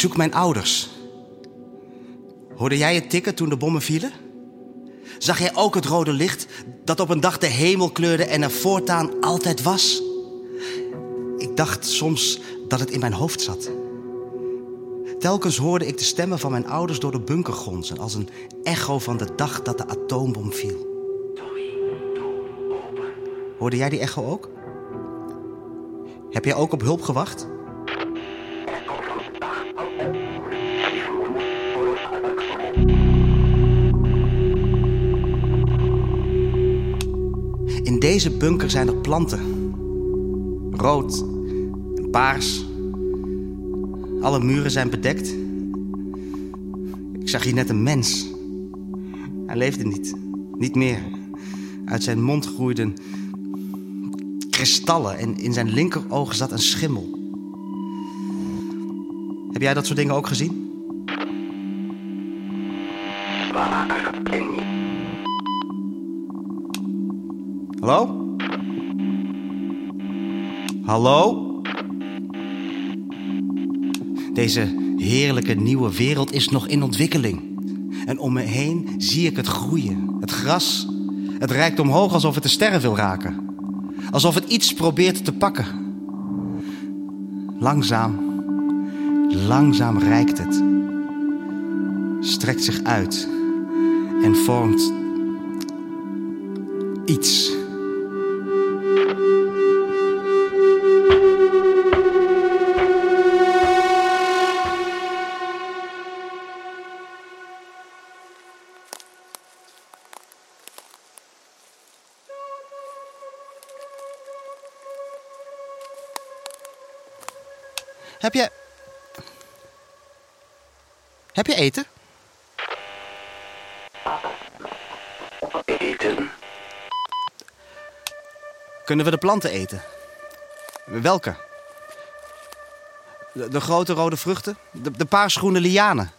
zoek mijn ouders. Hoorde jij het tikken toen de bommen vielen? Zag jij ook het rode licht dat op een dag de hemel kleurde en er voortaan altijd was? Ik dacht soms dat het in mijn hoofd zat. Telkens hoorde ik de stemmen van mijn ouders door de bunker gonzen... als een echo van de dag dat de atoombom viel. Hoorde jij die echo ook? Heb jij ook op hulp gewacht? Deze bunker zijn er planten. Rood en paars. Alle muren zijn bedekt. Ik zag hier net een mens. Hij leefde niet. Niet meer. Uit zijn mond groeiden kristallen en in zijn linkeroog zat een schimmel. Heb jij dat soort dingen ook gezien? Hallo? Hallo? Deze heerlijke nieuwe wereld is nog in ontwikkeling. En om me heen zie ik het groeien. Het gras. Het reikt omhoog alsof het de sterren wil raken. Alsof het iets probeert te pakken. Langzaam, langzaam reikt het. Strekt zich uit en vormt iets. Heb je. Heb je eten? Eten. Kunnen we de planten eten? Welke? De, de grote rode vruchten? De, de paarsgroene lianen?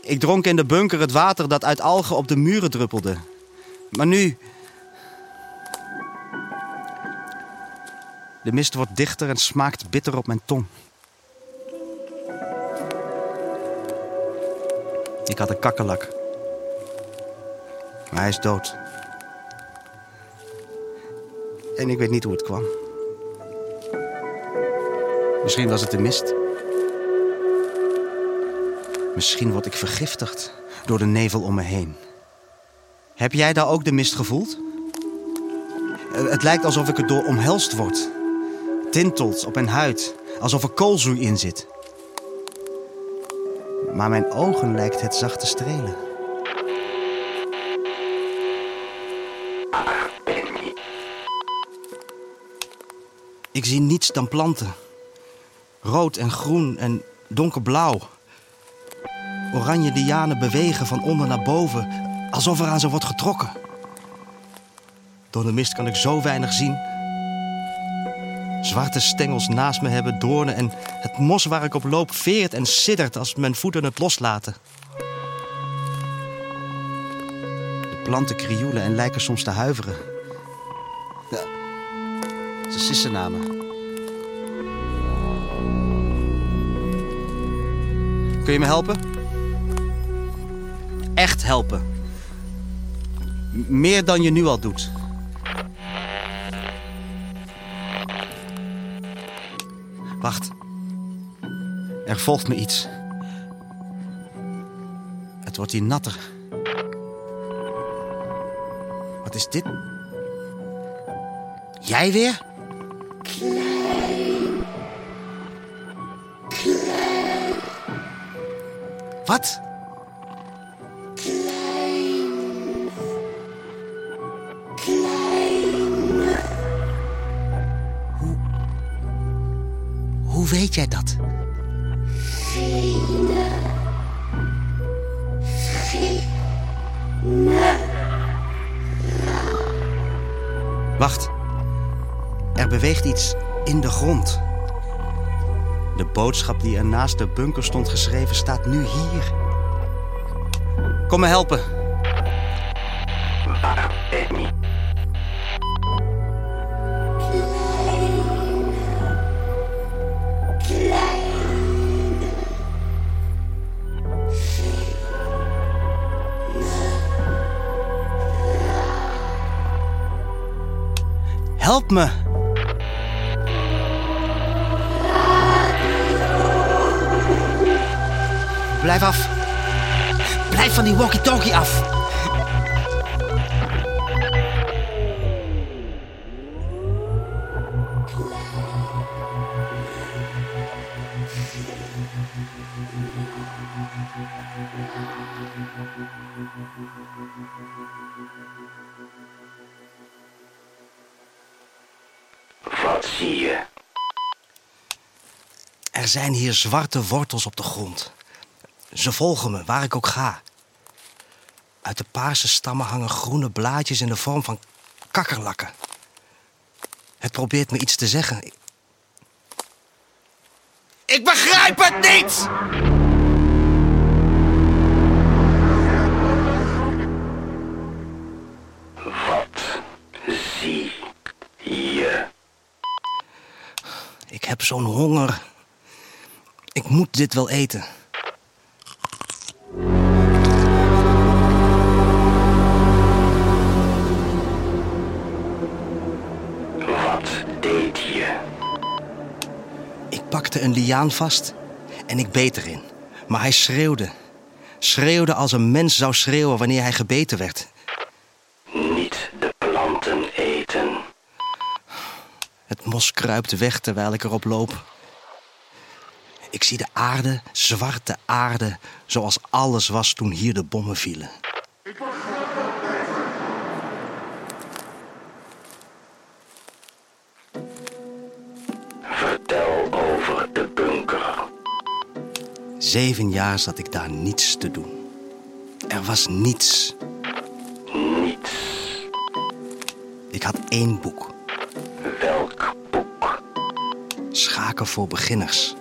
Ik dronk in de bunker het water dat uit algen op de muren druppelde. Maar nu. De mist wordt dichter en smaakt bitter op mijn tong. Ik had een kakkelak. Maar hij is dood. En ik weet niet hoe het kwam. Misschien was het de mist. Misschien word ik vergiftigd door de nevel om me heen. Heb jij daar ook de mist gevoeld? Eh, Het lijkt alsof ik erdoor omhelst word. Tintelt op mijn huid, alsof er koolzoei in zit. Maar mijn ogen lijkt het zacht te strelen. Ik zie niets dan planten. Rood en groen en donkerblauw. Oranje lianen bewegen van onder naar boven, alsof er aan ze wordt getrokken. Door de mist kan ik zo weinig zien. Zwarte stengels naast me hebben doornen en het mos waar ik op loop veert en siddert als mijn voeten het loslaten. De planten krioelen en lijken soms te huiveren. Ze sissen naar me. Kun je me helpen? Echt helpen. Meer dan je nu al doet. Volgt me iets. Het wordt hier natter. Wat is dit? Jij weer? Wat? Hoe... Hoe weet jij dat? Wacht. Er beweegt iets in de grond. De boodschap die er naast de bunker stond geschreven staat nu hier. Kom me helpen. Help me. Blijf af. Blijf van die walkie-talkie af. Wat zie je? Er zijn hier zwarte wortels op de grond. Ze volgen me waar ik ook ga. Uit de paarse stammen hangen groene blaadjes in de vorm van kakkerlakken. Het probeert me iets te zeggen. Ik begrijp het niet! Heb zo'n honger. Ik moet dit wel eten. Wat deed je? Ik pakte een liaan vast en ik beet erin. Maar hij schreeuwde. Schreeuwde als een mens zou schreeuwen wanneer hij gebeten werd. Niet de planten eten. Het mos kruipt weg terwijl ik erop loop. Ik zie de aarde, zwarte aarde, zoals alles was toen hier de bommen vielen. Vertel over de bunker. Zeven jaar zat ik daar niets te doen. Er was niets. Niets. Ik had één boek. Schaken voor beginners.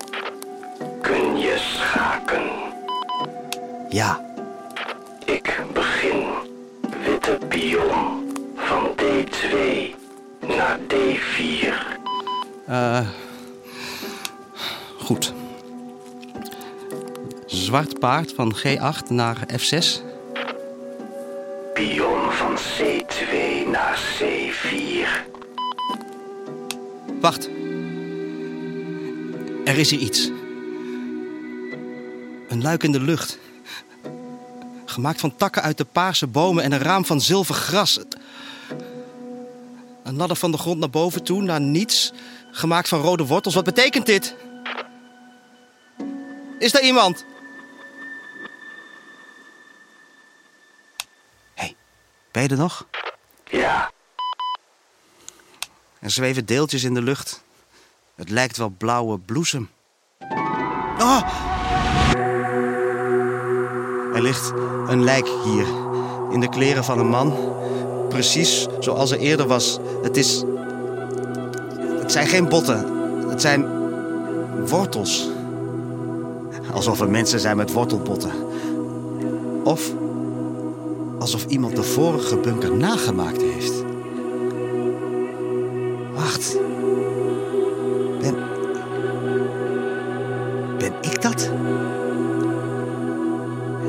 Kun je schaken? Ja, Ik begin. Witte pion. Van D2 naar D4. eh. goed. Zwart paard van G8 naar F6. Pion van C2 naar C4. Wacht. Er is hier iets. Een luik in de lucht. Gemaakt van takken uit de paarse bomen en een raam van zilver gras. Een ladder van de grond naar boven toe, naar niets. Gemaakt van rode wortels. Wat betekent dit? Is daar iemand? Hé, hey, ben je er nog? Ja, Er zweven deeltjes in de lucht. Het lijkt wel blauwe bloesem. Oh! Er ligt een lijk hier. In de kleren van een man. Precies zoals er eerder was. Het is. Het zijn geen botten. Het zijn. wortels. Alsof er mensen zijn met wortelbotten. Of. alsof iemand de vorige bunker nagemaakt heeft. Wacht.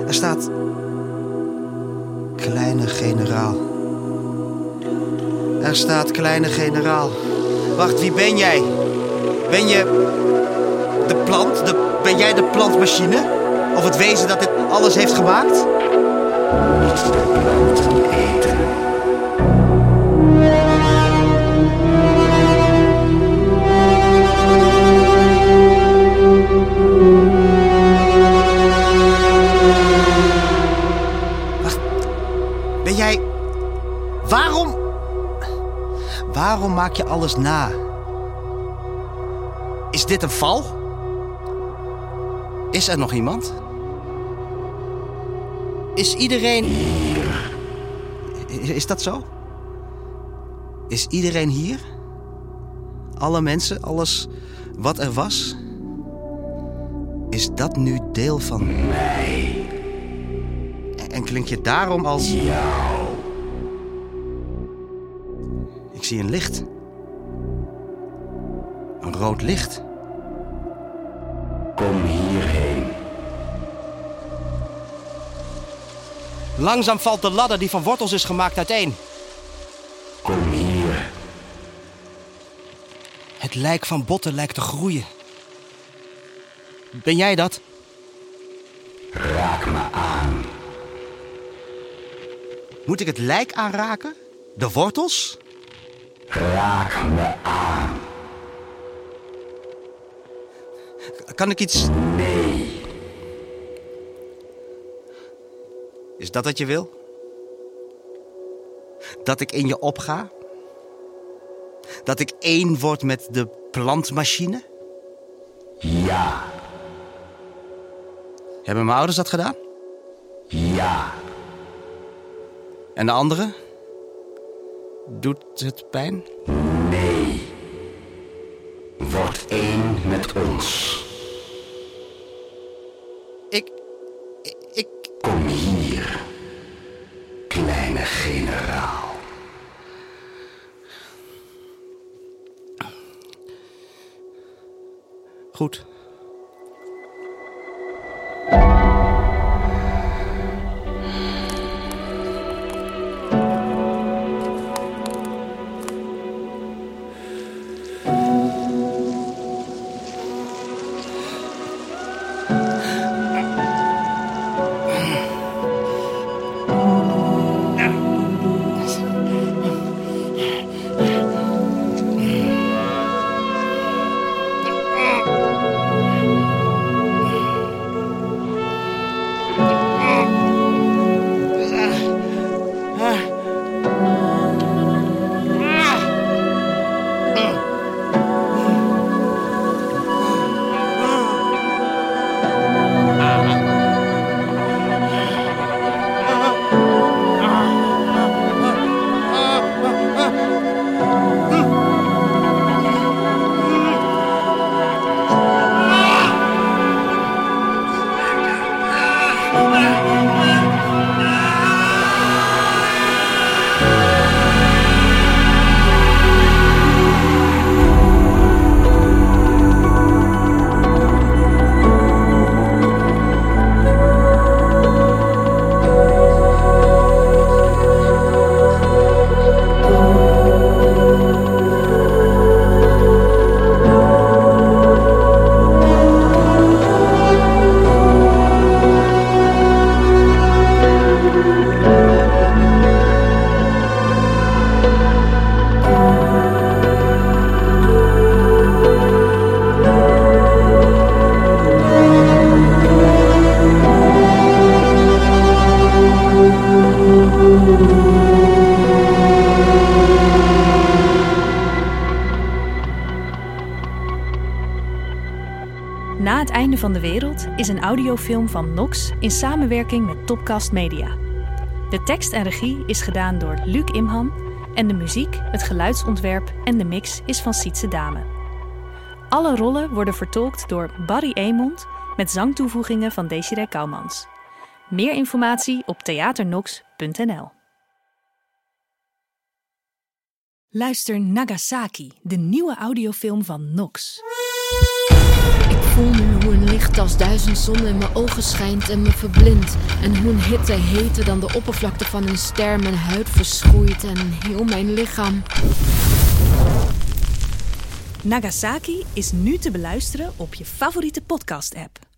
Er staat. Kleine generaal. Er staat kleine generaal. Wacht, wie ben jij? Ben je. de plant? De, ben jij de plantmachine? Of het wezen dat dit alles heeft gemaakt? Is dit een val? Is er nog iemand? Is iedereen. Is dat zo? Is iedereen hier? Alle mensen, alles wat er was? Is dat nu deel van Mij. En klink je daarom als... Jou. Ik zie een licht. Een rood licht. Kom hierheen. Langzaam valt de ladder die van wortels is gemaakt uiteen. Kom hier. het lijk van botten lijkt te groeien. Ben jij dat? Raak me aan. Moet ik het lijk aanraken? De wortels? Raak me aan. Kan ik iets... Nee. Is dat wat je wil? Dat ik in je opga? Dat ik één word met de plantmachine? Ja. Hebben mijn ouders dat gedaan? Ja. En de anderen? Doet het pijn? Nee. Word één met ons. Einde van de wereld is een audiofilm van Nox in samenwerking met Topcast Media. De tekst en regie is gedaan door Luc Imhan en de muziek, het geluidsontwerp en de mix is van Sietse Dame. Alle rollen worden vertolkt door Barry Emond met zangtoevoegingen van Desiree Kouwmans. Meer informatie op theaternox.nl. Luister Nagasaki, de nieuwe audiofilm van Nox. Ik voel nu licht als duizend zonnen in mijn ogen schijnt en me verblindt. En hoe een hitte heter dan de oppervlakte van een ster mijn huid verschroeit en heel mijn lichaam. Nagasaki is nu te beluisteren op je favoriete podcast-app.